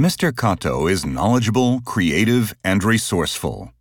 Mr. Kato is knowledgeable, creative, and resourceful.